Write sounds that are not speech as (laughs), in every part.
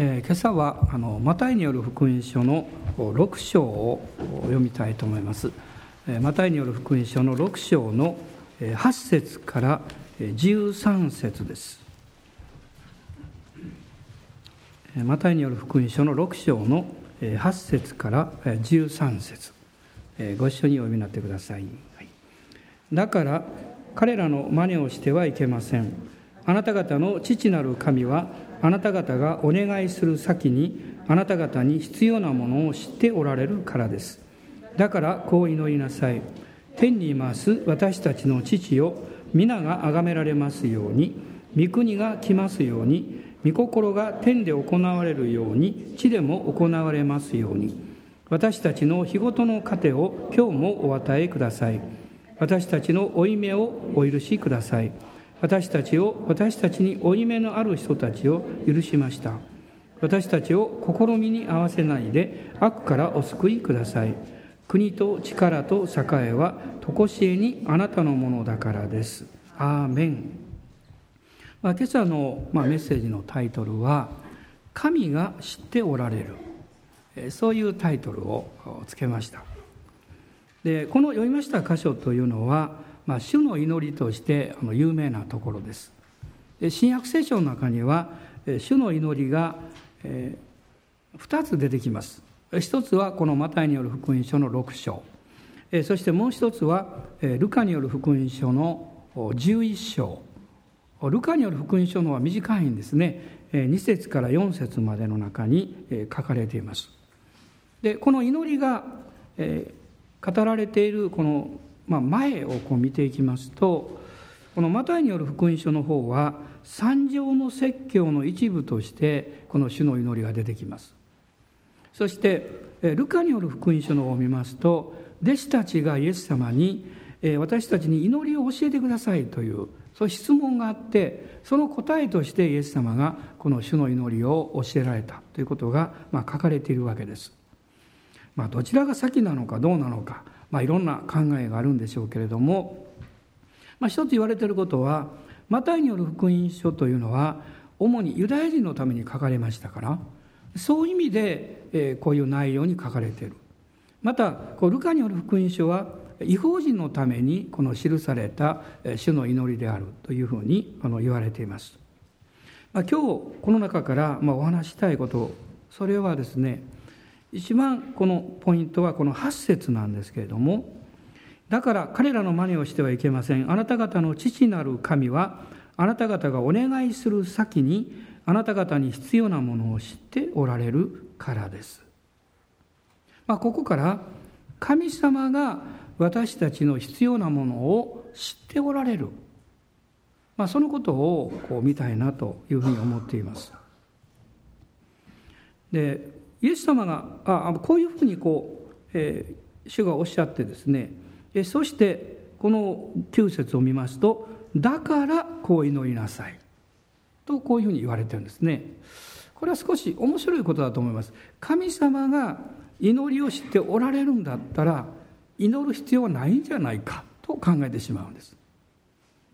えー、今朝はあのマタイによる福音書の6章を読みたいと思います。えー、マタイによる福音書の6章の8節から13節です。マタイによる福音書の6章の8節から13節ご一緒にお読みになってください。だから彼らの真似をしてはいけません。あなた方の父なる神はあなた方がお願いする先にあなた方に必要なものを知っておられるからです。だからこう祈りなさい。天にいます私たちの父よ。皆が崇められますように。御国が来ますように。御心が天で行われるように。地でも行われますように。私たちの日ごとの糧を今日もお与えください。私たちの負い目をお許しください。私たちを私たちに負い目のある人たちを許しました。私たちを試みに合わせないで悪からお救いください。国と力と栄えは常しえにあなたのものだからです。アーメン、まあ、今朝の、まあ、メッセージのタイトルは「神が知っておられる」そういうタイトルをつけました。でこの読みました箇所というのはまあ、主の祈りとして有名なところです。新約聖書の中には主の祈りが2つ出てきます。一つはこのマタイによる福音書の6章そしてもう一つはルカによる福音書の11章ルカによる福音書のは短いんですね2節から4節までの中に書かれていますでこの祈りが語られているこのまあ、前をこう見ていきますとこのマタイによる福音書の方は三条の説教の一部としてこの主の祈りが出てきますそしてルカによる福音書の方を見ますと弟子たちがイエス様に私たちに祈りを教えてくださいというそういう質問があってその答えとしてイエス様がこの主の祈りを教えられたということがま書かれているわけです。まあ、どちらが先なのかどうなのかまあ、いろんな考えがあるんでしょうけれども、まあ、一つ言われていることはマタイによる福音書というのは主にユダヤ人のために書かれましたからそういう意味で、えこういう内容に書かれているまたこうルカによる福音書は違法人のためにこの記された主の祈りであるというふうにあの言われています。まあ、今日この中からまあお話したいことそれはですね一番このポイントはこの8節なんですけれどもだから彼らの真似をしてはいけません。あなた方の父なる神はあなた方がお願いする先にあなた方に必要なものを知っておられるからです、まあ、ここから神様が私たちの必要なものを知っておられる、まあ、そのことをこう見たいなというふうに思っています。でイエス様があこういうふうにこう、えー、主がおっしゃってですねえそしてこの9節を見ますと「だからこう祈りなさい」とこういうふうに言われてるんですね。これは少し面白いことだと思います。神様が祈りを知っておられるんだったら祈る必要はないんじゃないかと考えてしまうんです。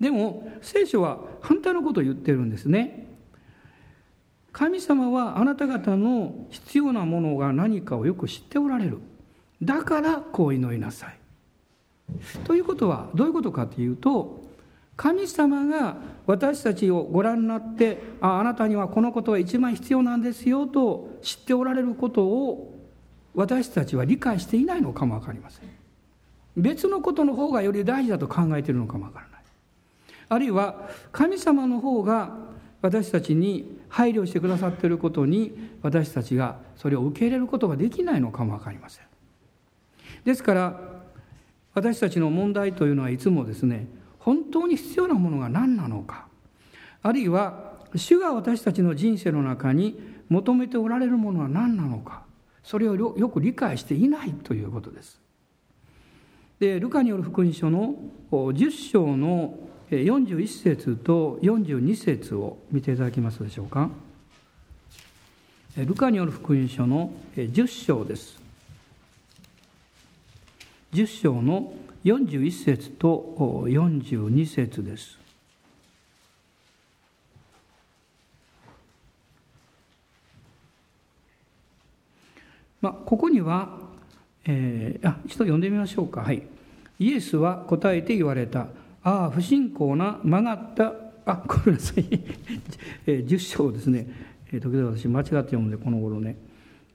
でも聖書は反対のことを言ってるんですね。神様はあなた方の必要なものが何かをよく知っておられる。だからこう祈りなさい。ということはどういうことかというと神様が私たちをご覧になってああなたにはこのことが一番必要なんですよと知っておられることを私たちは理解していないのかも分かりません。別のことの方がより大事だと考えているのかも分からない。あるいは神様の方が私たちに配慮してくださっていることに私たちがそれを受け入れることができないのかも分かりません。ですから私たちの問題というのはいつもですね本当に必要なものが何なのかあるいは主が私たちの人生の中に求めておられるものは何なのかそれをよく理解していないということです。でルカによる福音書の10章の41節と42節を見ていただけますでしょうか？ルカによる福音書の10章です。10章の41節と42節です。まあ、ここには、えー、あ一度読んでみましょうかはいイエスは答えて言われたああ不信仰な曲がった。あごめんなさい、(laughs) 10章ですね、時々私間違って読むのでこの頃ね、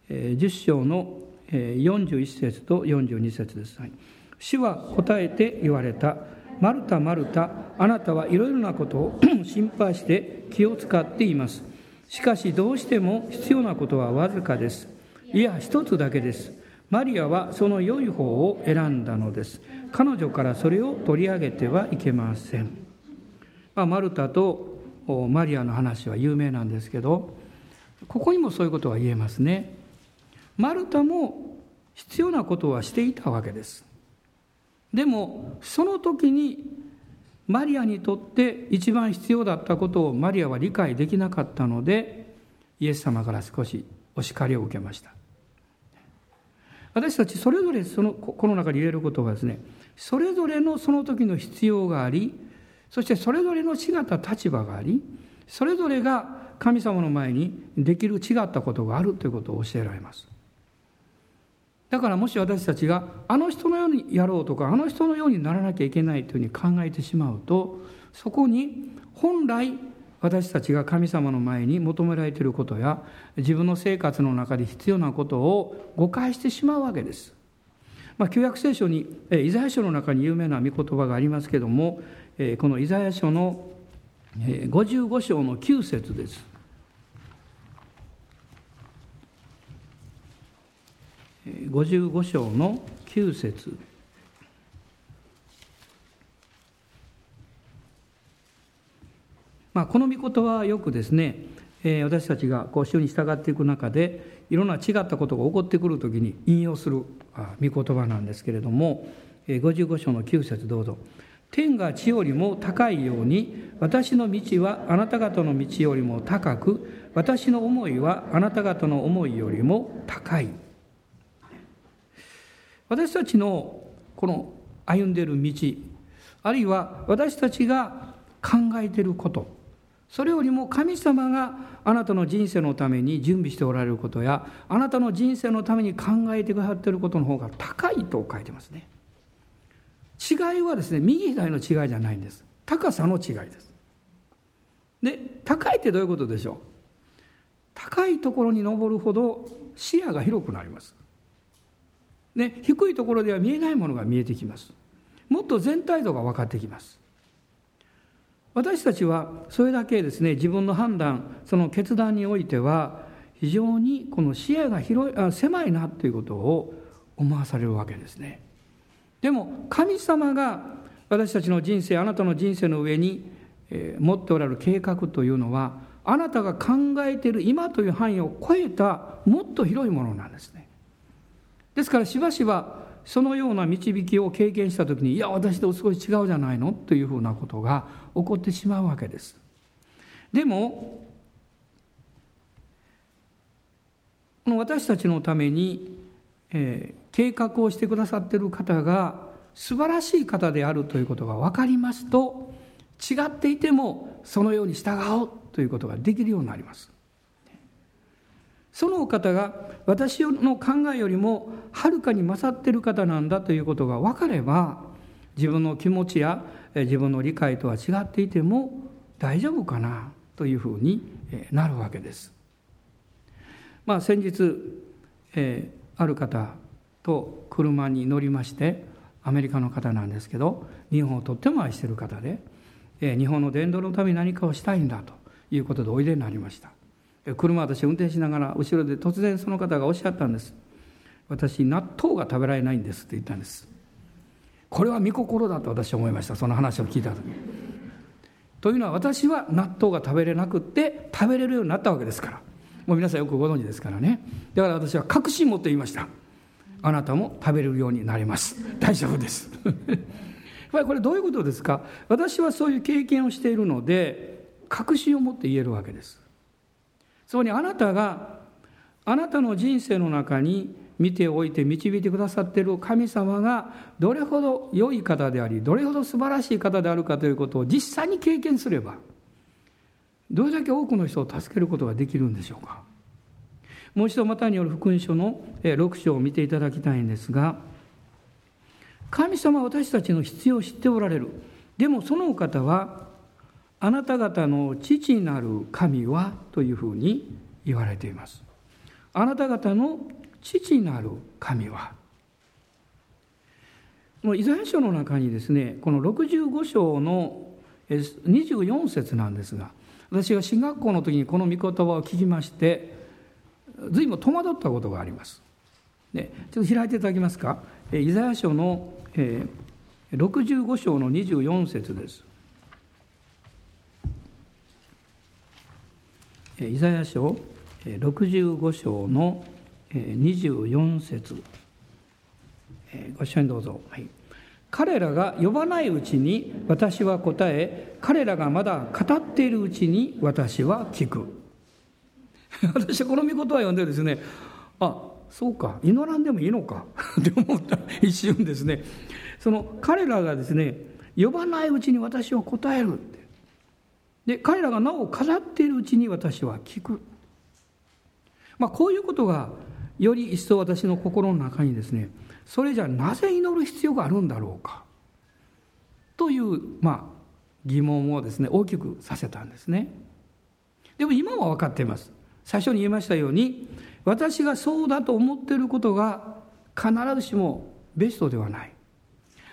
えー、10章の41節と42節です、はい、主は答えて言われた。マルタマルタあなたはいろいろなことを (clears throat) 心配して気を使っています。しかしどうしても必要なことはわずかです。いや一つだけです。マリアはその良い方を選んだのです。彼女からそれを取り上げてはいけません、まあ、マルタとマリアの話は有名なんですけどここにもそういうことは言えますね。マルタも必要なことはしていたわけです。でもその時にマリアにとって一番必要だったことをマリアは理解できなかったのでイエス様から少しお叱りを受けました。私たちそれぞれそのこの中に入れることはですねそれぞれのその時の必要がありそしてそれぞれの違った立場がありそれぞれが神様の前にできる違ったことがあるということを教えられますだからもし私たちがあの人のようにやろうとかあの人のようにならなきゃいけないというふうに考えてしまうとそこに本来私たちが神様の前に求められていることや自分の生活の中で必要なことを誤解してしまうわけです。まあ、旧約聖書にイザヤ書の中に有名な御言葉がありますけれどもこのイザヤ書の55章の9節です。55章の9節まあ、この御言葉はよくですね、えー、私たちがこう主に従っていく中でいろんな違ったことが起こってくる時に引用する御言葉なんですけれども、えー、55章の9節どうぞ。天が地よりも高いように私の道はあなた方の道よりも高く私の思いはあなた方の思いよりも高い私たちのこの歩んでいる道あるいは私たちが考えていることそれよりも神様があなたの人生のために準備しておられることやあなたの人生のために考えてくださっていることの方が高いと書いてますね。違いはですね右左の違いじゃないんです。高さの違いです。で高いってどういうことでしょう？高いところに登るほど視野が広くなります。で低いところでは見えないものが見えてきます。もっと全体像が分かってきます。私たちはそれだけですね自分の判断その決断においては非常にこの視野が広いあ狭いなということを思わされるわけですね。でも神様が私たちの人生あなたの人生の上に、えー、持っておられる計画というのはあなたが考えている今という範囲を超えたもっと広いものなんですね。ですからしばしばそのような導きを経験した時にいや私と少し違うじゃないのというふうなことが起こってしまうわけです。でもこの私たちのために、えー、計画をしてくださっている方が素晴らしい方であるということが分かりますと違っていてもそのように従おうということができるようになります。そのお方が私の考えよりもはるかに勝っている方なんだということが分かれば自分の気持ちや自分の理解とは違っていても大丈夫かなというふうになるわけです。まあ、先日、えー、ある方と車に乗りましてアメリカの方なんですけど日本をとっても愛してる方で、えー、日本の伝道のために何かをしたいんだということでおいでになりました。車私運転しながら後ろで突然その方がおっしゃったんです。私納豆が食べられないんですって言ったんです。これは見心だと私は思いました。その話を聞いた時。というのは私は納豆が食べれなくって食べれるようになったわけですから。もう皆さんよくご存知ですからね。だから私は確信持って言いました。あなたも食べれるようになります。大丈夫です。やっぱりこれどういうことですか？私はそういう経験をしているので確信を持って言えるわけです。そこにあなたがあなたの人生の中に見ておいて導いてくださっている神様がどれほど良い方でありどれほど素晴らしい方であるかということを実際に経験すればどれだけ多くの人を助けることができるんでしょうか。もう一度またによる福音書の6章を見ていただきたいんですが神様は私たちの必要を知っておられる。でもそのお方はあなた方の父なる神はというふうに言われていますあなた方の父なる神はもうイザヤ書の中にですねこの65章の24節なんですが私が進学校の時にこの御言葉を聞きまして随分戸惑ったことがあります。ちょっと開いていただけますか？イザヤ書の、えー、65章の24節です。イザヤ書65章の24節。ご一緒にどうぞ。はい。彼らが呼ばないうちに私は答え彼らがまだ語っているうちに私は聞く。(laughs) 私はこの御言葉を読んでですねあそうか祈らんでもいいのか (laughs) って思った一瞬ですね。その彼らがですね呼ばないうちに私は答えるって。で彼らがなお語っているうちに私は聞く。まあこういうことがより一層私の心の中にですねそれじゃなぜ祈る必要があるんだろうか。という、まあ、疑問をですね大きくさせたんですね。でも今は分かっています。最初に言いましたように私がそうだと思っていることが必ずしもベストではない。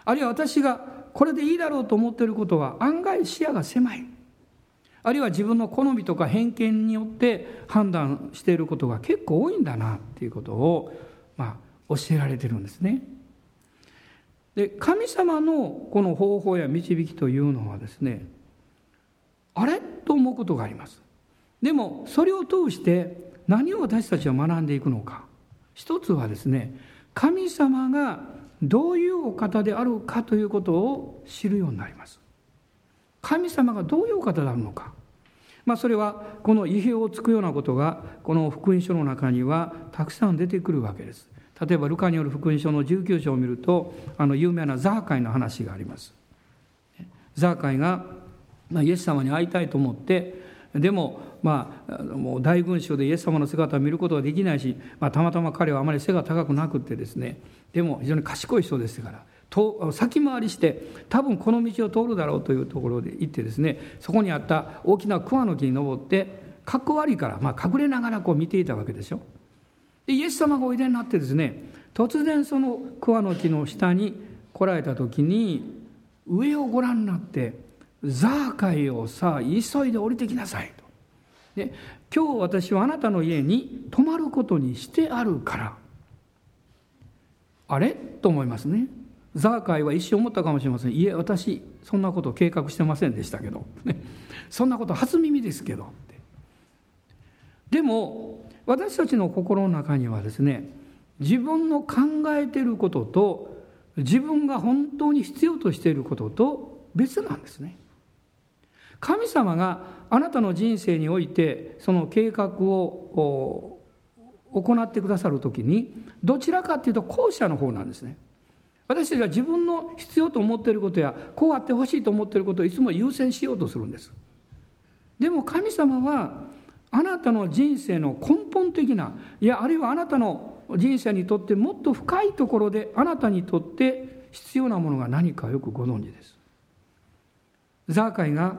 あるいは私がこれでいいだろうと思っていることは案外視野が狭い。あるいは自分の好みとか偏見によって判断していることが結構多いんだなっていうことを、まあ、教えられてるんですね。で神様のこの方法や導きというのはですねあれと思うことがあります。でもそれを通して何を私たちは学んでいくのか一つはですね神様がどういうお方であるかということを知るようになります。神様がどういうお方であるのか。まあ、それはこの意表をつくようなことがこの福音書の中にはたくさん出てくるわけです。例えばルカによる福音書の19章を見るとあの有名なザーカイの話がありますザーカイが、イエス様に会いたいと思ってでもまあもう大群衆でイエス様の姿を見ることができないし、まあ、たまたま彼はあまり背が高くなくってですねでも非常に賢い人ですからと先回りして多分この道を通るだろうというところで行ってですねそこにあった大きな桑の木に登ってかっこ悪いから、まあ、隠れながらこう見ていたわけでしょ。でイエス様がおいでになってですね突然その桑の木の下に来られた時に上をご覧になって「ザーカイをさ急いで降りてきなさい」と。で今日私はあなたの家に泊まることにしてあるからあれ？と思いますね。ザーカイは一瞬思ったかもしれません。いえ、私、そんなこと計画してませんでしたけど。ねそんなこと初耳ですけど。でも、私たちの心の中にはですね自分の考えていることと自分が本当に必要としていることと別なんですね。神様があなたの人生においてその計画を行ってくださる時にどちらかというと後者の方なんですね。私たちは自分の必要と思っていることやこうあってほしいと思っていることをいつも優先しようとするんです。でも神様はあなたの人生の根本的ないやあるいはあなたの人生にとってもっと深いところであなたにとって必要なものが何かよくご存知です。ザーカイが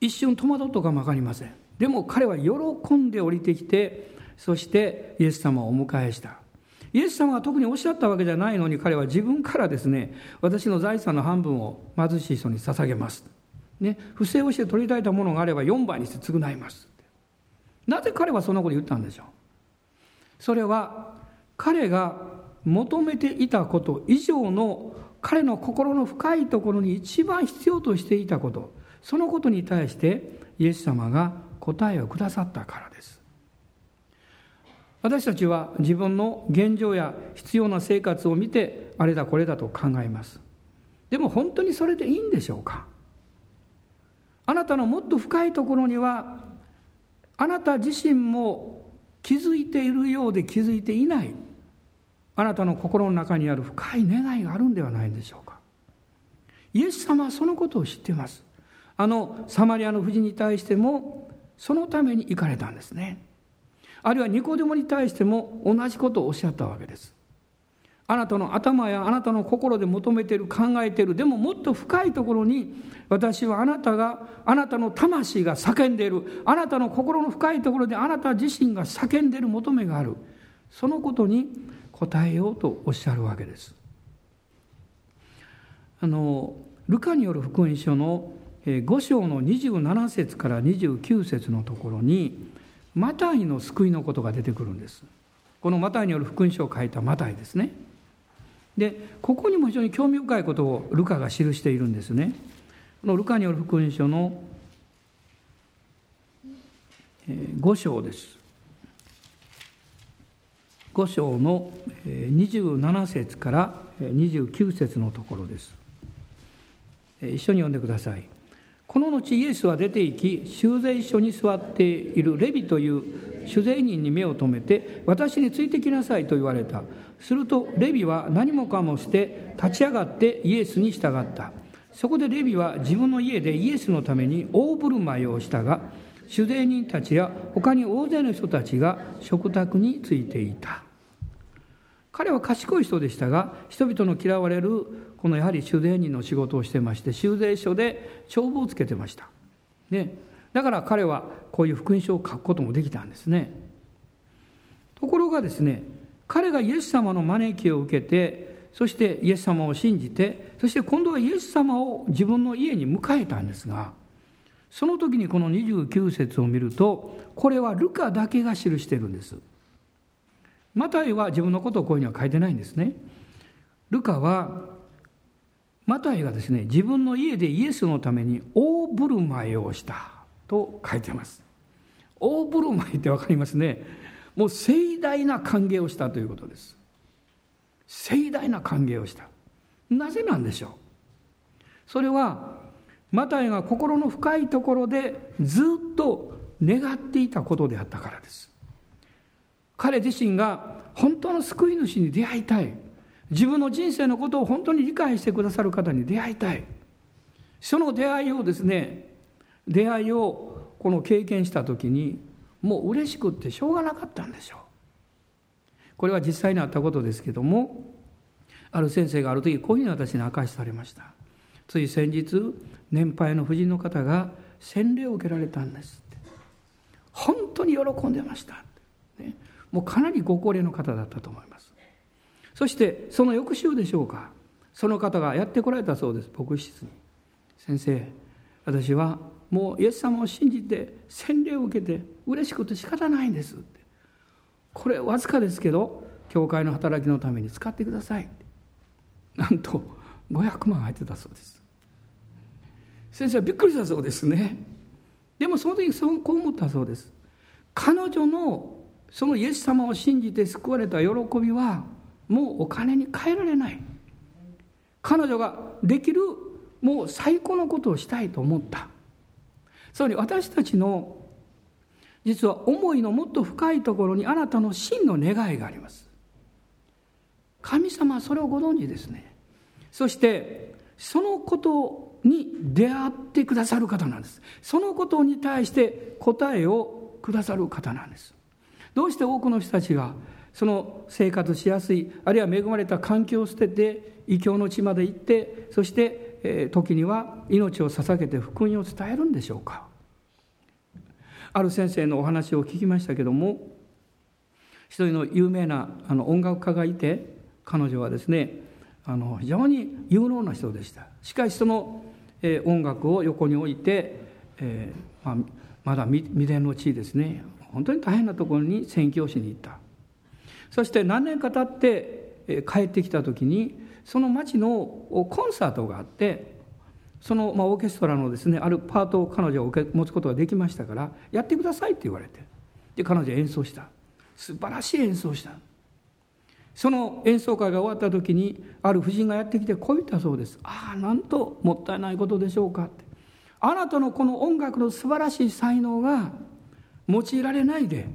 一瞬戸惑うとかも分かりません。でも彼は喜んで降りてきてそしてイエス様をお迎えした。イエス様が特におっしゃったわけじゃないのに彼は自分からですね私の財産の半分を貧しい人に捧げます。ね、不正をして取りたいたものがあれば4倍にして償います。なぜ彼はそんなこと言ったんでしょう？それは彼が求めていたこと以上の彼の心の深いところに一番必要としていたことそのことに対してイエス様が答えをくださったからです私たちは自分の現状や必要な生活を見てあれだこれだと考えます。でも本当にそれでいいんでしょうか？あなたのもっと深いところにはあなた自身も気づいているようで気づいていない。あなたの心の中にある深い願いがあるんではないでしょうか？イエス様はそのことを知っています。あのサマリアの夫人に対してもそのために行かれたんですね。あるいはニコデモに対しても同じことをおっしゃったわけです。あなたの頭やあなたの心で求めている考えているでももっと深いところに私はあなたがあなたの魂が叫んでいる。あなたの心の深いところであなた自身が叫んでいる求めがある。そのことに答えようとおっしゃるわけです。あのルカによる福音書の5章の27節から29節のところにマタイの救いのことが出てくるんです。このマタイによる福音書を書いたマタイですね。でここにも非常に興味深いことをルカが記しているんですね。このルカによる福音書の5章です。5章の27節から29節のところです。一緒に読んでください。この後イエスは出て行き修税所に座っているレビという酒税人に目を留めて私についてきなさいと言われた。するとレビは何もかもして立ち上がってイエスに従った。そこでレビは自分の家でイエスのために大振る舞いをしたが酒税人たちや他に大勢の人たちが食卓についていた。彼は賢い人でしたが人々の嫌われるこのやはり修税人の仕事をしてまして修税所で帳簿をつけてました、ね、だから彼はこういう福音書を書くこともできたんですね。ところがですね彼がイエス様の招きを受けてそしてイエス様を信じてそして今度はイエス様を自分の家に迎えたんですがその時にこの29節を見るとこれはルカだけが記してるんです。マタイは自分のことをこういうには書いてないんですね。ルカはマタイがですね自分の家でイエスのために大振る舞いをしたと書いてます。大振る舞いって分かりますね。もう盛大な歓迎をしたということです。盛大な歓迎をした。なぜなんでしょう？それはマタイが心の深いところでずっと願っていたことであったからです。彼自身が本当の救い主に出会いたい自分の人生のことを本当に理解してくださる方に出会いたい。その出会いをですね出会いをこの経験した時にもう嬉しくってしょうがなかったんでしょう。これは実際にあったことですけどもある先生がある時こういうふうに私に明かしされました。つい先日年配の夫人の方が洗礼を受けられたんですって。本当に喜んでました、ね、もうかなりご高齢の方だったと思います。そしてその翌週でしょうか。その方がやってこられたそうです。牧師室に。先生私はもうイエス様を信じて洗礼を受けて嬉しくて仕方ないんですって。これわずかですけど教会の働きのために使ってくださいなんと500万入ってたそうです。先生はびっくりしたそうですね。でもその時そうこう思ったそうです。彼女のそのイエス様を信じて救われた喜びはもうお金に換えられない。彼女ができるもう最高のことをしたいと思った。つまり私たちの実は思いのもっと深いところにあなたの真の願いがあります。神様はそれをご存知ですね。そしてそのことに出会ってくださる方なんです。そのことに対して答えをくださる方なんです。どうして多くの人たちがその生活しやすいあるいは恵まれた環境を捨てて異教の地まで行ってそして、え時には命を捧げて福音を伝えるんでしょうか。ある先生のお話を聞きましたけども一人の有名なあの音楽家がいて彼女はですねあの非常に有能な人でした。しかしその、え音楽を横に置いて、えー、まあ、まだ未伝の地ですね。本当に大変なところに宣教師に行った。そして何年か経って帰ってきた時にその町のコンサートがあってその、まあ、オーケストラのですねあるパートを彼女は持つことができましたからやってくださいって言われてで彼女演奏した。素晴らしい演奏した。その演奏会が終わった時にある夫人がやってきてこう言ったそうです。ああなんともったいないことでしょうか。ってあなたのこの音楽の素晴らしい才能が用いられないで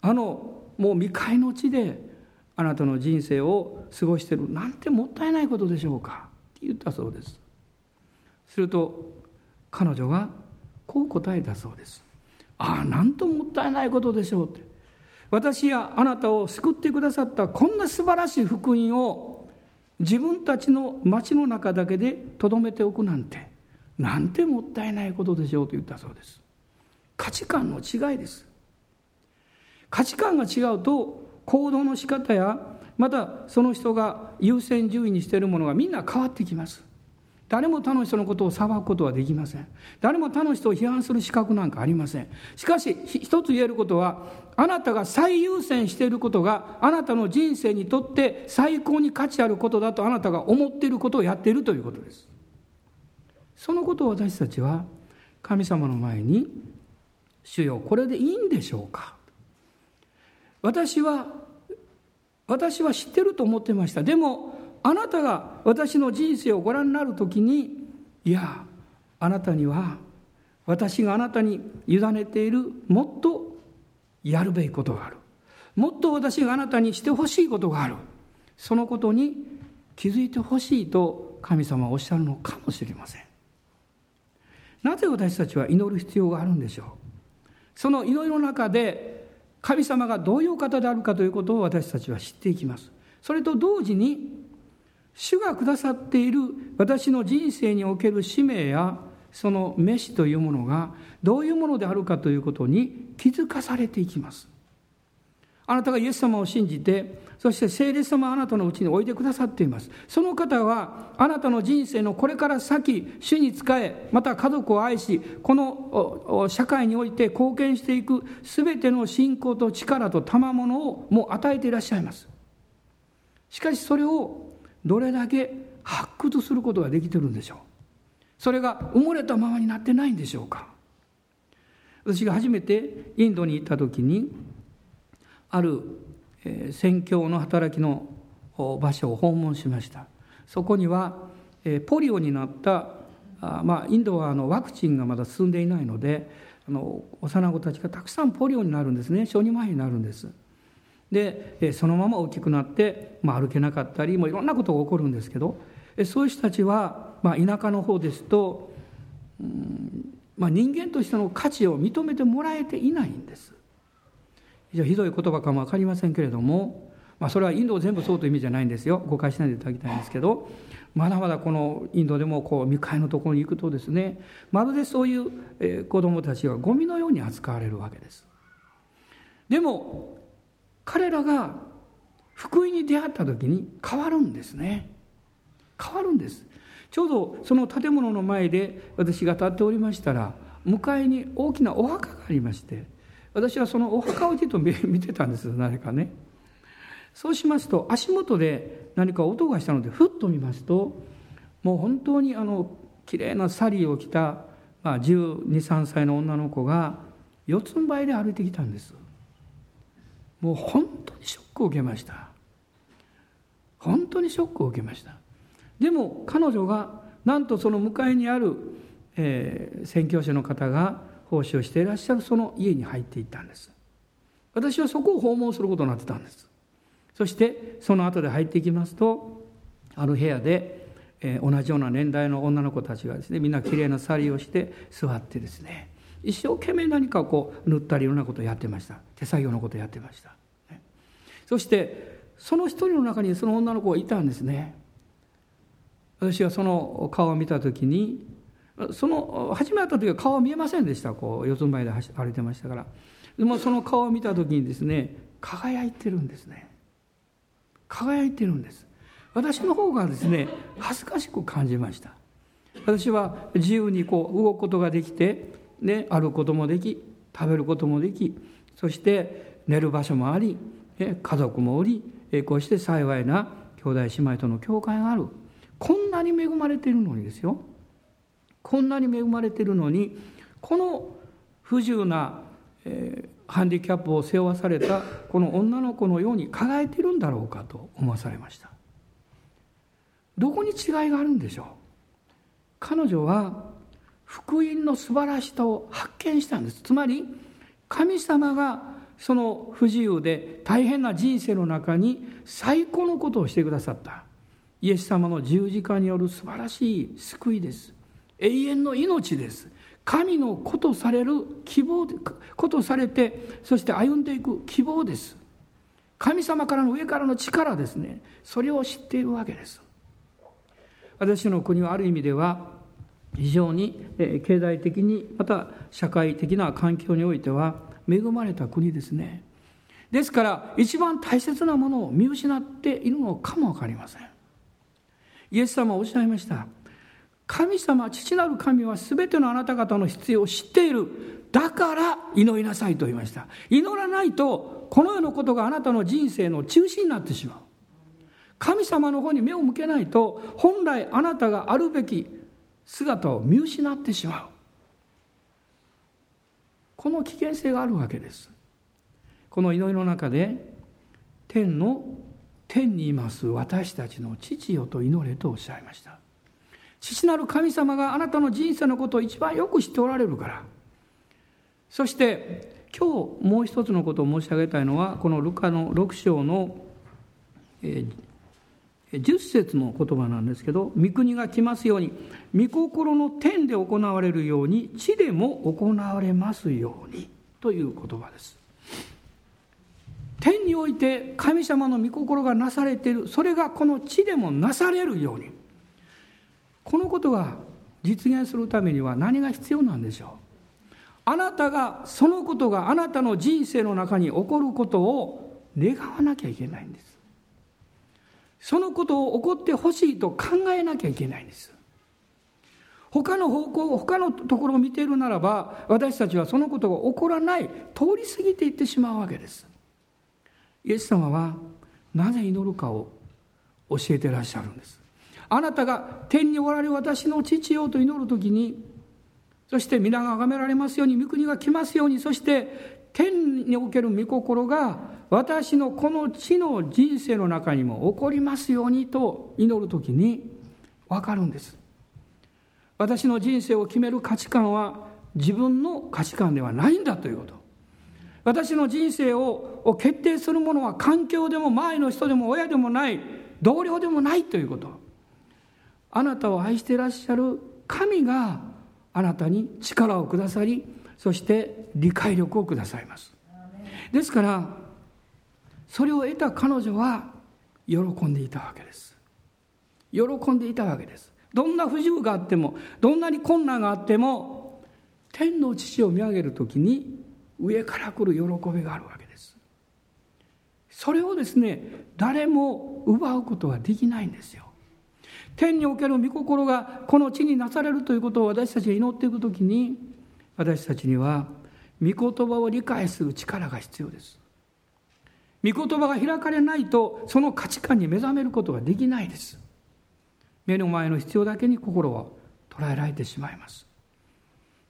あのもう未開の地であなたの人生を過ごしてるなんてもったいないことでしょうかって言ったそうです。すると彼女がこう答えたそうです。ああなんともったいないことでしょうって。私やあなたを救ってくださったこんな素晴らしい福音を自分たちの町の中だけでとどめておくなんてなんてもったいないことでしょうと言ったそうです。価値観の違いです。価値観が違うと行動の仕方やまたその人が優先順位にしているものがみんな変わってきます。誰も他の人のことを裁くことはできません。誰も他の人を批判する資格なんかありません。しかし一つ言えることはあなたが最優先していることがあなたの人生にとって最高に価値あることだとあなたが思っていることをやっているということです。そのことを私たちは神様の前に「主よこれでいいんでしょうか?」私は私は知ってると思ってました。でもあなたが私の人生をご覧になる時にいやあなたには私があなたに委ねているもっとやるべきことがある。もっと私があなたにしてほしいことがある。そのことに気づいてほしいと神様はおっしゃるのかもしれません。なぜ私たちは祈る必要があるんでしょう。その祈りの中で神様がどういうお方であるかということを私たちは知っていきます。それと同時に主がくださっている私の人生における使命やその飯というものがどういうものであるかということに気づかされていきます。あなたがイエス様を信じてそして聖霊様あなたのうちにおいでくださっています。その方はあなたの人生のこれから先主に仕えまた家族を愛しこの社会において貢献していく全ての信仰と力と賜物をもう与えていらっしゃいます。しかしそれをどれだけ発掘することができてるんでしょう。それが埋もれたままになってないんでしょうか。私が初めてインドに行った時にある宣教の働きの場所を訪問しました。そこにはポリオになったまあ、インドはあのワクチンがまだ進んでいないのであの幼子たちがたくさんポリオになるんですね。小児麻痺になるんです。でそのまま大きくなって、まあ、歩けなかったりもういろんなことが起こるんですけどそういう人たちは、まあ、田舎の方ですと、うんまあ、人間としての価値を認めてもらえていないんです。非常にひどい言葉かも分かりませんけれども、まあ、それはインド全部そうという意味じゃないんですよ。誤解しないでいただきたいんですけどまだまだこのインドでもこう未開のところに行くとですねまるでそういう子どもたちがゴミのように扱われるわけです。でも彼らが福音に出会った時に変わるんですね。変わるんです。ちょうどその建物の前で私が立っておりましたら向かいに大きなお墓がありまして私はそのお墓をじっと見 (laughs) てたんです何かね。そうしますと足元で何か音がしたのでふっと見ますともう本当にあの綺麗なサリーを着た、まあ、1 2 3歳の女の子が四つん這いで歩いてきたんです。もう本当にショックを受けました。本当にショックを受けました。でも彼女がなんとその向かいにある、えー、宣教師の方が奉仕をしていらっしゃるその家に入っていったんです。私はそこを訪問することになってたんです。そしてその後で入っていきますとある部屋で、えー、同じような年代の女の子たちがですねみんなきれいなサリーをして座ってですね一生懸命何かこう塗ったりいろんなことをやってました。手作業のことをやってました、ね、そしてその一人の中にその女の子がいたんですね。私はその顔を見た時にその初め会った時は顔は見えませんでした。こう四つん這いで歩いてましたから。でもその顔を見た時にですね輝いてるんですね。輝いてるんです。私の方がですね恥ずかしく感じました。私は自由にこう動くことができて、ね、歩くこともでき食べることもできそして寝る場所もあり家族もおりこうして幸いな兄弟姉妹との教会がある。こんなに恵まれているのにですよ。こんなに恵まれてるのにこの不自由な、えー、ハンディキャップを背負わされたこの女の子のように輝いてるんだろうかと思わされました。どこに違いがあるんでしょう？彼女は福音の素晴らしさを発見したんです。つまり神様がその不自由で大変な人生の中に最高のことをしてくださった。イエス様の十字架による素晴らしい救いです。永遠の命です。神の子とされる希望子とされてそして歩んでいく希望です。神様からの上からの力ですね。それを知っているわけです。私の国はある意味では非常に経済的にまた社会的な環境においては恵まれた国ですね。ですから一番大切なものを見失っているのかも分かりません。イエス様はおっしゃいました。神様父なる神は全てのあなた方の必要を知っている。だから祈りなさいと言いました。祈らないとこの世のことがあなたの人生の中心になってしまう。神様の方に目を向けないと本来あなたがあるべき姿を見失ってしまう。この危険性があるわけです。この祈りの中で天の天にいます私たちの父よと祈れとおっしゃいました。父なる神様があなたの人生のことを一番よく知っておられるから。そして今日もう一つのことを申し上げたいのはこのルカの6章の10節の言葉なんですけど「御国が来ますように御心の天で行われるように地でも行われますように」という言葉です。天において神様の御心がなされている。それがこの地でもなされるように。このことが実現するためには何が必要なんでしょう？あなたがそのことがあなたの人生の中に起こることを願わなきゃいけないんです。そのことを起こってほしいと考えなきゃいけないんです。他の方向他のところを見ているならば私たちはそのことが起こらない通り過ぎていってしまうわけです。イエス様はなぜ祈るかを教えてらっしゃるんです。あなたが天におられる私の父よと祈る時にそして皆が崇められますように御国が来ますようにそして天における御心が私のこの地の人生の中にも起こりますようにと祈る時に分かるんです。私の人生を決める価値観は自分の価値観ではないんだということ。私の人生を決定するものは環境でも周りの人でも親でもない同僚でもないということ。あなたを愛していらっしゃる神があなたに力をくださりそして理解力をくださいます。ですからそれを得た彼女は喜んでいたわけです。喜んでいたわけです。どんな不自由があってもどんなに困難があっても天の父を見上げる時に上から来る喜びがあるわけです。それをですね誰も奪うことはできないんですよ。天における御心がこの地になされるということを私たちが祈っていく時に私たちには御言葉を理解する力が必要です。御言葉が開かれないとその価値観に目覚めることができないです。目の前の必要だけに心は捉えられてしまいます。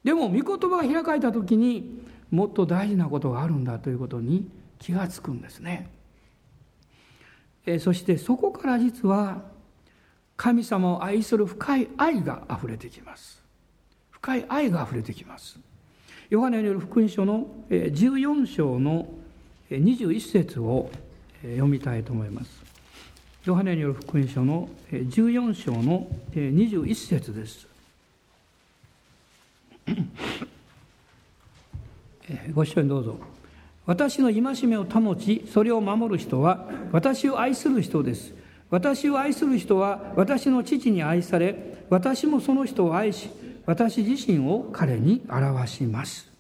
でも御言葉が開かれた時にもっと大事なことがあるんだということに気がつくんですね。えそしてそこから実は神様を愛する深い愛があふれてきます。深い愛があふれてきます。ヨハネによる福音書の14章の21節を読みたいと思います。ヨハネによる福音書の14章の21節です。ご一緒にどうぞ。私の戒めを保ちそれを守る人は私を愛する人です。私を愛する人は私の父に愛され私もその人を愛し私自身を彼に表します。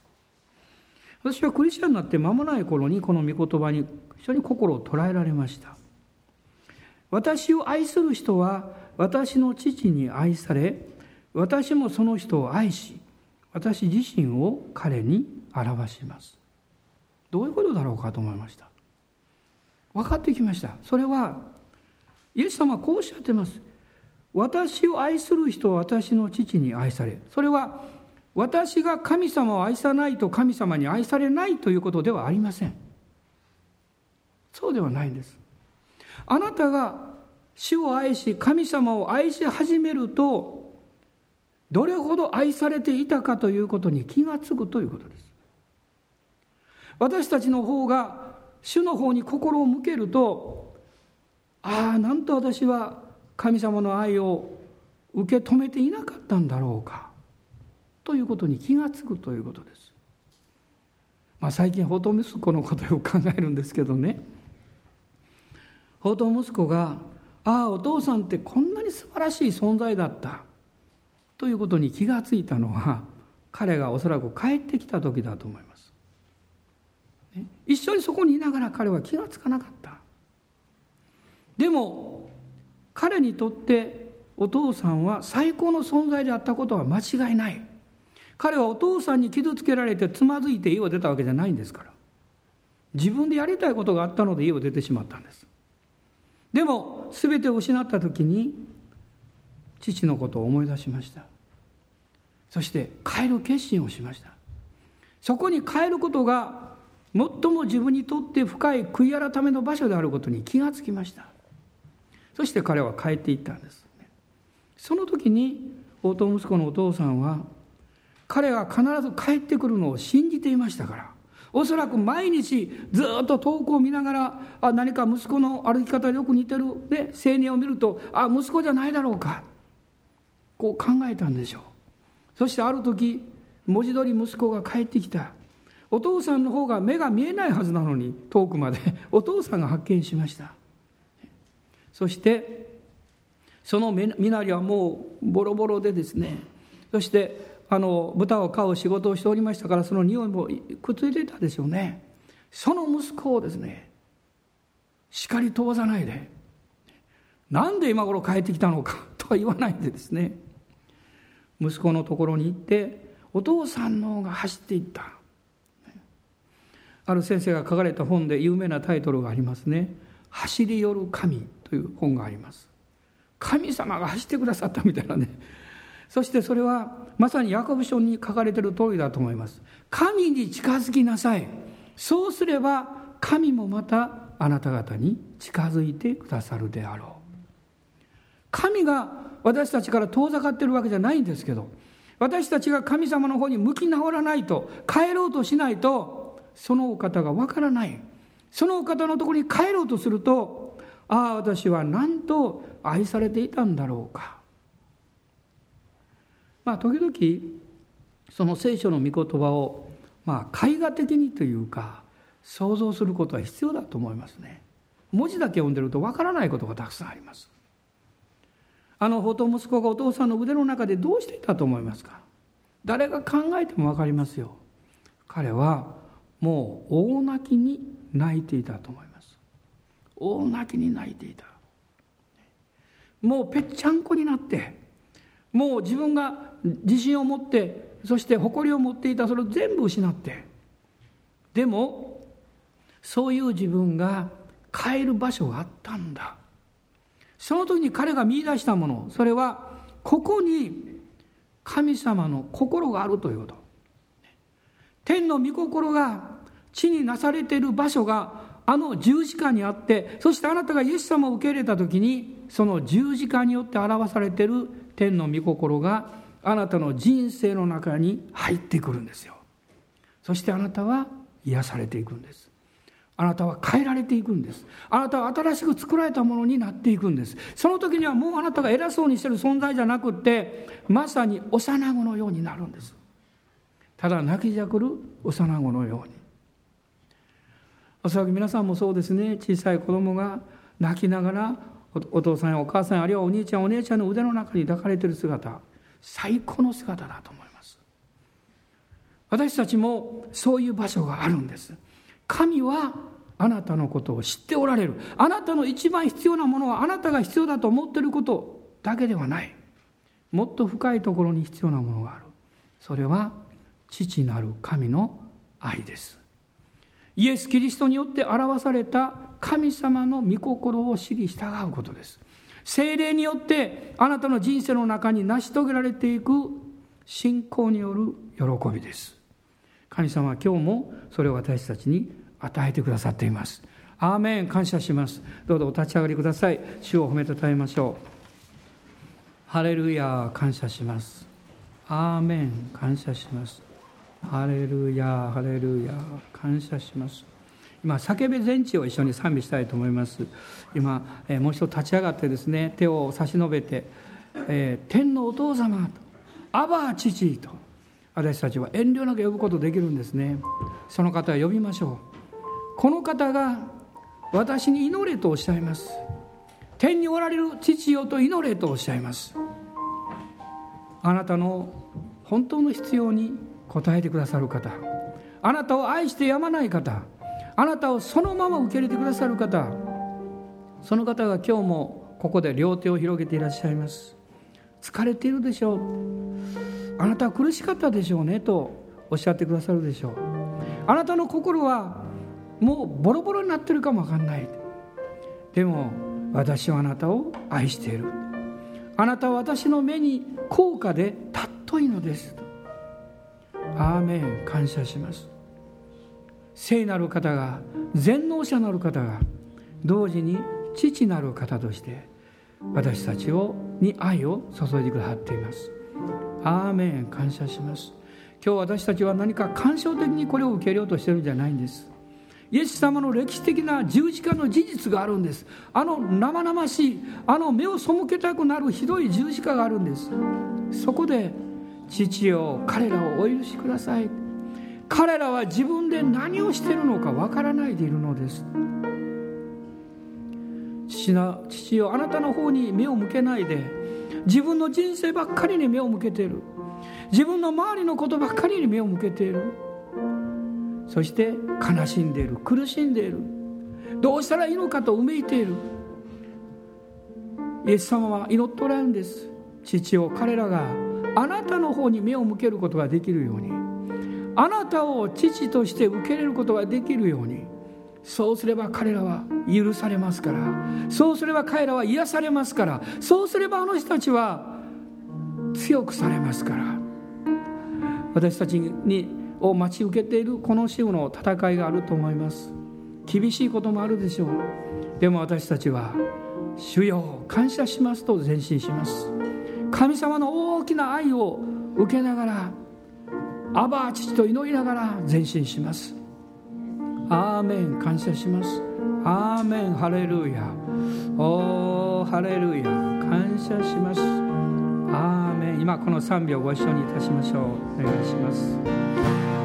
私はクリスチャンになって間もない頃にこの御言葉に非常に心を捉えられました。私を愛する人は私の父に愛され私もその人を愛し私自身を彼に表します。どういうことだろうかと思いました。分かってきました。それはイエス様はこうおっしゃってます。私を愛する人は私の父に愛されそれは私が神様を愛さないと神様に愛されないということではありません。そうではないんです。あなたが主を愛し神様を愛し始めるとどれほど愛されていたかということに気がつくということです。私たちの方が主の方に心を向けるとああなんと私は神様の愛を受け止めていなかったんだろうかということに気が付くということです。まあ、最近法と息子のことを考えるんですけどね法と息子が「ああお父さんってこんなに素晴らしい存在だった」ということに気が付いたのは彼がおそらく帰ってきた時だと思います。一緒にそこにいながら彼は気が付かなかった。でも彼にとってお父さんは最高の存在であったことは間違いない。彼はお父さんに傷つけられてつまずいて家を出たわけじゃないんですから。自分でやりたいことがあったので家を出てしまったんです。でも全てを失った時に父のことを思い出しました。そして帰る決心をしました。そこに帰ることが最も自分にとって深い悔い改めの場所であることに気がつきました。そして彼は帰っていったんです。その時に大息子のお父さんは彼は必ず帰ってくるのを信じていましたからおそらく毎日ずっと遠くを見ながらあ何か息子の歩き方でよく似てるで青年を見るとあ息子じゃないだろうかこう考えたんでしょう。そしてある時文字通り息子が帰ってきた。お父さんの方が目が見えないはずなのに遠くまでお父さんが発見しました。そしてその身なりはもうボロボロでですねそしてあの豚を飼う仕事をしておりましたからその匂いもくっついていたでしょうね。その息子をですね叱り飛ばさないでなんで今頃帰ってきたのか (laughs) とは言わないでですね息子のところに行ってお父さんの方が走っていった。ある先生が書かれた本で有名なタイトルがありますね「走り寄る神」という本があります。神様が走ってくださったみたいなね。そしてそれはまさにヤコブ書に書かれている通りだと思います。神に近づきなさい。そうすれば神もまたあなた方に近づいてくださるであろう。神が私たちから遠ざかってるわけじゃないんですけど私たちが神様の方に向き直らないと帰ろうとしないとそのお方がわからない。そのお方のところに帰ろうとするとああ私は何と愛されていたんだろうかまあ、時々その聖書の御言葉を、まあ、絵画的にというか想像することは必要だと思いますね。文字だけ読んでるとわからないことがたくさんあります。あの法と息子がお父さんの腕の中でどうしていたと思いますか？誰が考えても分かりますよ。彼はもう大泣きに泣いていたと思います。大泣きに泣いていた。もうぺっちゃんこになってもう自分が自信を持ってそして誇りを持っていたそれを全部失って。でもそういう自分が帰る場所があったんだ。その時に彼が見出したものそれはここに神様の心があるということ。天の御心が地になされている場所があの十字架にあってそしてあなたがイエス様を受け入れた時にその十字架によって表されている天の御心があなたの人生の中に入ってくるんですよ。そしてあなたは癒されていくんです。あなたは変えられていくんです。あなたは新しく作られたものになっていくんです。その時にはもうあなたが偉そうにしてる存在じゃなくってまさに幼子のようになるんです。ただ泣きじゃくる幼子のように。おそらく皆さんもそうですね。小さい子供が泣きながらお父さんやお母さんあるいはお兄ちゃんお姉ちゃんの腕の中に抱かれてる姿最高の姿だと思います。私たちもそういう場所があるんです。神はあなたのことを知っておられる。あなたの一番必要なものはあなたが必要だと思っていることだけではない。もっと深いところに必要なものがある。それは父なる神の愛です。イエス・キリストによって表された神様の御心を知り従うことです。精霊によってあなたの人生の中に成し遂げられていく信仰による喜びです。神様は今日もそれを私たちに与えてくださっています。アーメン。感謝します。どうぞお立ち上がりください。主を褒めたたえましょう。ハレルヤ感謝します。アーメン。感謝します。ハレルヤハレルヤ感謝します。今叫べ全地を一緒に賛美したいと思います。今、えもう一度立ち上がってですね手を差し伸べて「えー、天のお父様」と「アバ父」と私たちは遠慮なく呼ぶことできるんですね。その方を呼びましょう。この方が私に祈れとおっしゃいます。天におられる父よと祈れとおっしゃいます。あなたの本当の必要に応えてくださる方。あなたを愛してやまない方。あなたをそのまま受け入れてくださる方。その方が今日もここで両手を広げていらっしゃいます。疲れているでしょう。あなたは苦しかったでしょうね。とおっしゃってくださるでしょう。あなたの心はもうボロボロになってるかもわかんない。でも私はあなたを愛している。あなたは私の目に高価で尊いのです。アーメン感謝します聖なる方が全能者なる方が同時に父なる方として私たちをに愛を注いでくださっていますアーメン感謝します今日私たちは何か感傷的にこれを受け入れようとしてるんじゃないんです。イエス様の歴史的な十字架の事実があるんです。あの生々しいあの目を背けたくなるひどい十字架があるんです。そこで父よ彼らをお許しください。彼らは自分で何をしているのかわからないでいるのです。父な父よあなたの方に目を向けないで。自分の人生ばっかりに目を向けている。自分の周りのことばっかりに目を向けている。そして悲しんでいる。苦しんでいる。どうしたらいいのかとうめいている。イエス様は祈っておられるんです。父を彼らがあなたの方に目を向けることができるようにあなたを父として受け入れることができるようにそうすれば彼らは許されますからそうすれば彼らは癒されますからそうすればあの人たちは強くされますから私たちにを待ち受けているこの週の戦いがあると思います。厳しいこともあるでしょう。でも私たちは「主よ感謝します」と前進します。神様のきな愛を受けながらアバー父と祈りながら前進します。アーメン感謝します。アーメンハレルヤ。おーハレルヤ。感謝します。アーメン。今この3秒ご一緒にいたしましょう。お願いします。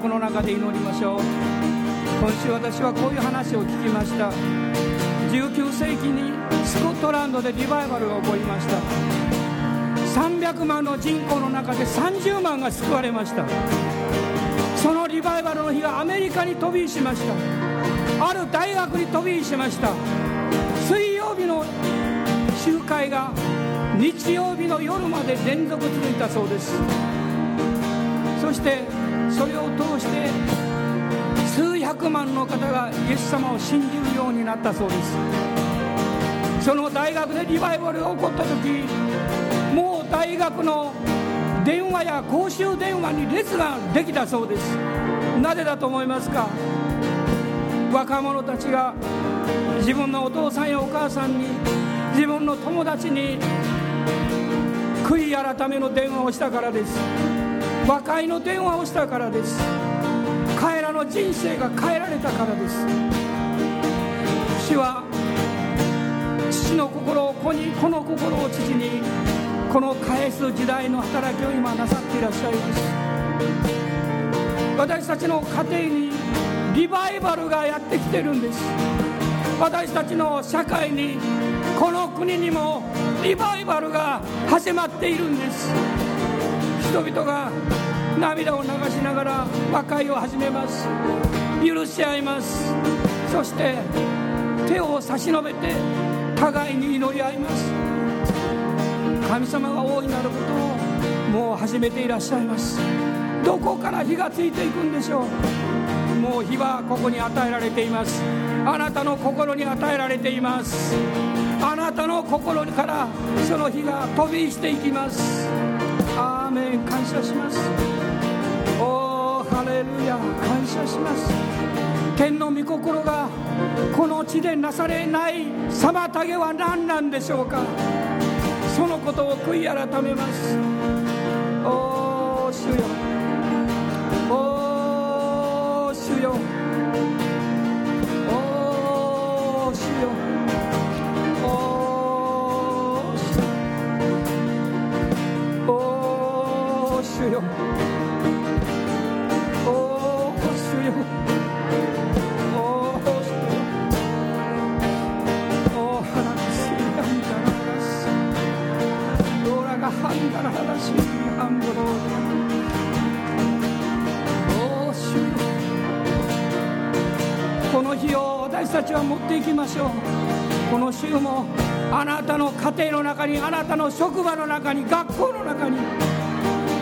う総額の中で祈りましょう。今週私はこういう話を聞きました。19世紀にスコットランドでリバイバルが起こりました。300万の人口の中で30万が救われました。そのリバイバルの日がアメリカに飛び火しました。ある大学に飛び火しました。水曜日の集会が日曜日の夜まで連続続いたそうです。そしてそれを通して数百万の方がイエス様を信じるようになったそうです。その大学でリバイバルが起こった時もう大学の電話や公衆電話に列ができたそうです。なぜだと思いますか？若者たちが自分のお父さんやお母さんに自分の友達に悔い改めの電話をしたからです。和解の電話をしたからです。彼らの人生が変えられたからです。主は父の心を子に子の心を父にこの返す時代の働きを今なさっていらっしゃいます。私たちの家庭にリバイバルがやってきてるんです。私たちの社会にこの国にもリバイバルが始まっているんです。人々が涙を流しながら和解を始めます。許し合います。そして手を差し伸べて互いに祈り合います。神様が大いなることをもう始めていらっしゃいます。どこから火がついていくんでしょう。もう火はここに与えられています。あなたの心に与えられています。あなたの心からその火が飛びしていきます。アーメン感謝します。おーハレルヤ感謝します。天の御心がこの地でなされない妨げは何なんでしょうか。そのことを悔い改めます。おー主よ。の週もあなたの家庭の中にあなたの職場の中に学校の中に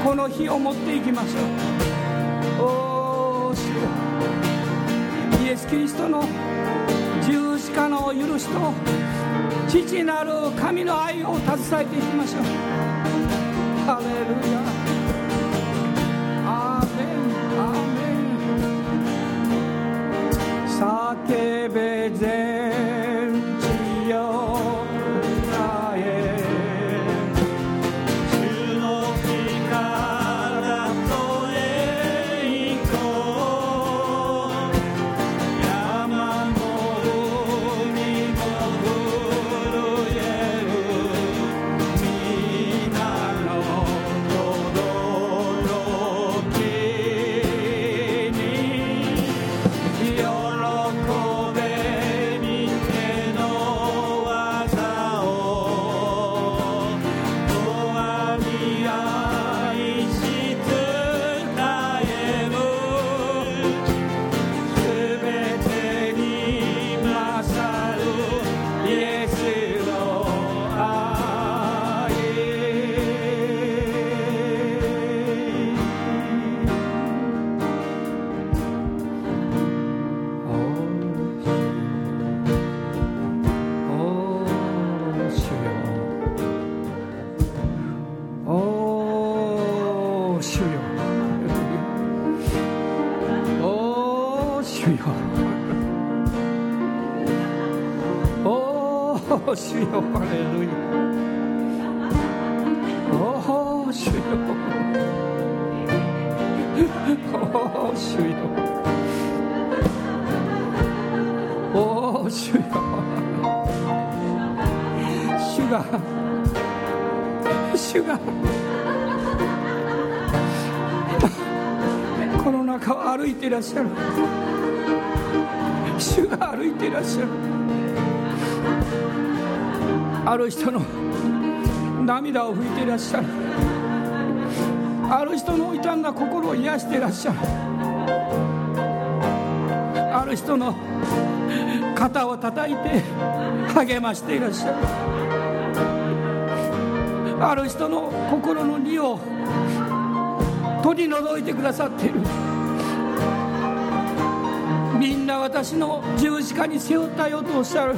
この日を持っていきましょう。おー主イエス・キリストの十字架の許しと父なる神の愛を携えていきましょう。ハレルヤ。る人の涙を拭いていらっしゃる。ある人の傷んだ心を癒していらっしゃる。ある人の肩を叩いて励ましていらっしゃる。ある人の心の荷を取り除いてくださっている。みんな私の十字架に背負ったよとおっしゃる。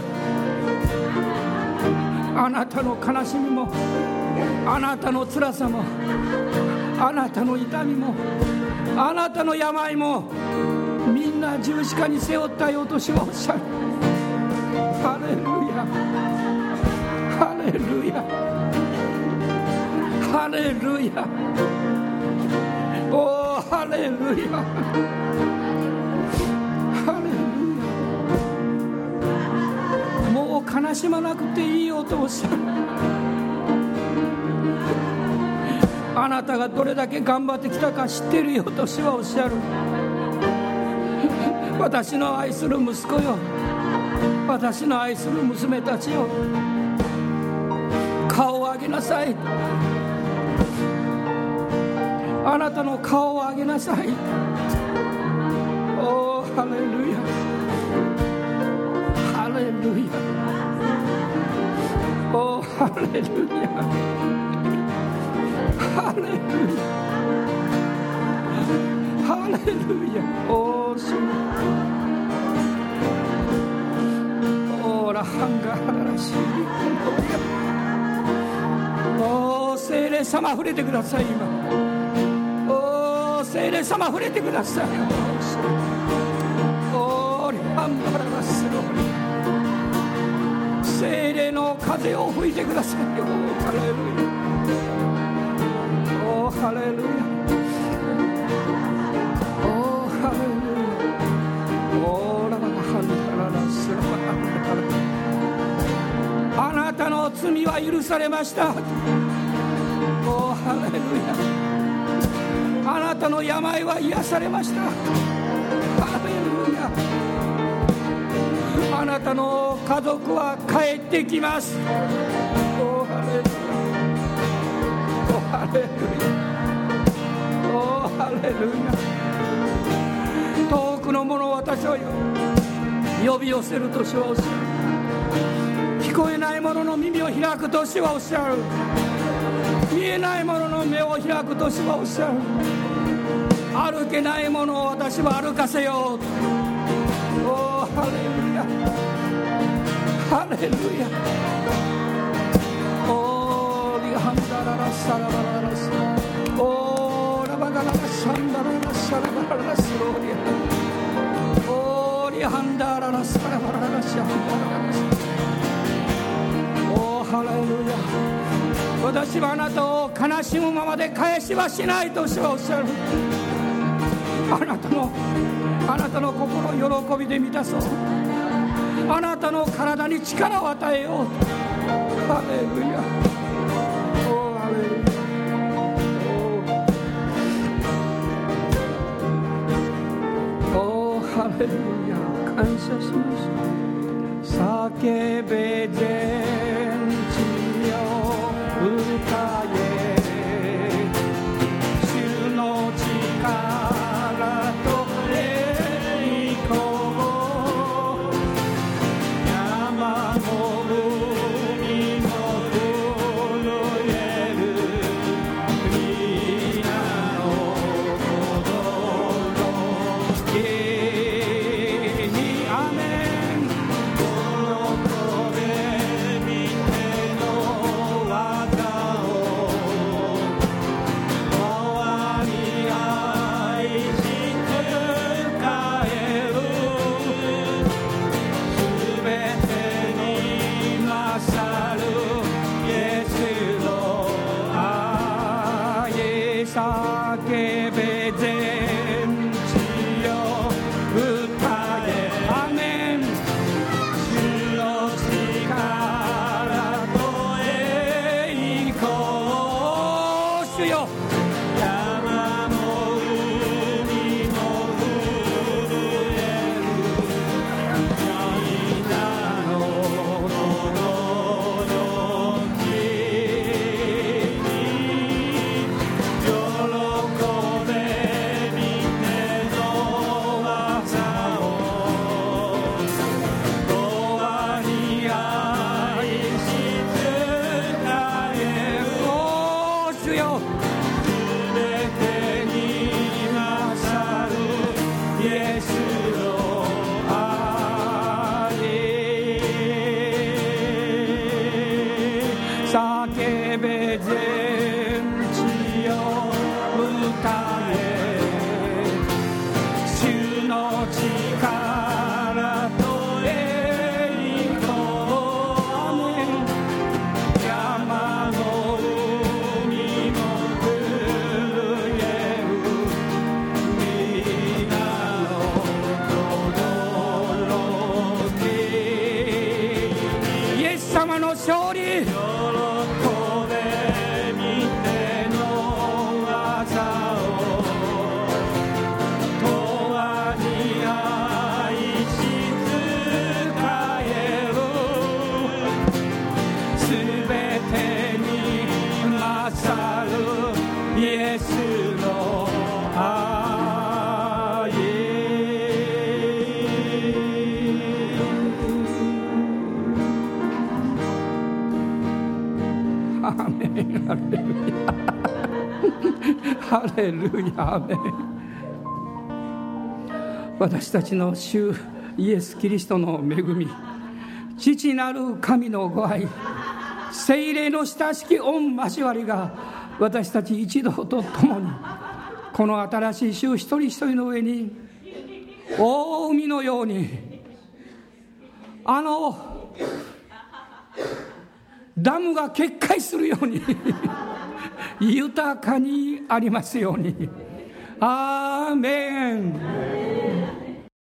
あなたの悲しみもあなたの辛さもあなたの痛みもあなたの病もみんな十字架に背負ったよと主はおっしゃるハレルヤ。ハレルヤ。ハレルヤ。おおハレルヤ。悲しまなくていいよおっしゃるあなたがどれだけ頑張ってきたか知ってるよと主はおっしゃる。私の愛する息子よ。私の愛する娘たちよ。顔を上げなさい。あなたの顔を上げなさい。おおハレルヤ。ハレルヤ。ハレルヤ。ハレルヤ。ハレルヤおお主おらハンガハララシ。おお聖霊様触れてください今おお聖霊様触れてくださいおおリハンガララスロ聖霊の風を吹いてくださいおハレルヤおハレルヤおハレルヤおラバハンダララスラバハンダラあなたの罪は許されました。おハレルヤ。あなたの病は癒されました。なたの家族は帰ってきます。おハレルヤおハレルヤおハレルヤ遠くの者を私は呼び寄せると主はおっしゃる。聞こえない者の耳を開くと主はおっしゃる。見えない者の目を開くと主はおっしゃる。歩けない者を私は歩かせよう。おハレルヤハレルヤおーリハンダララサラバララスおーラバガララシャンダララシャラバララスローリア。おーリハンダララサラバララシャンダララスおーハレルヤ。私はあなたを悲しむままで返しはしないと主はおっしゃる。あなたのあなたの心を喜びで満たそう。あなたの体に力を与えよう。ハレルヤ。おーハレルヤ。おーハレルヤ。感謝します叫べハレルヤアメ私たちの主イエス・キリストの恵み父なる神のご愛精霊の親しき御交わりが私たち一同と共にこの新しい週一人一人の上に大海のようにあのダムが決壊するように。豊かにありますように。アーメン。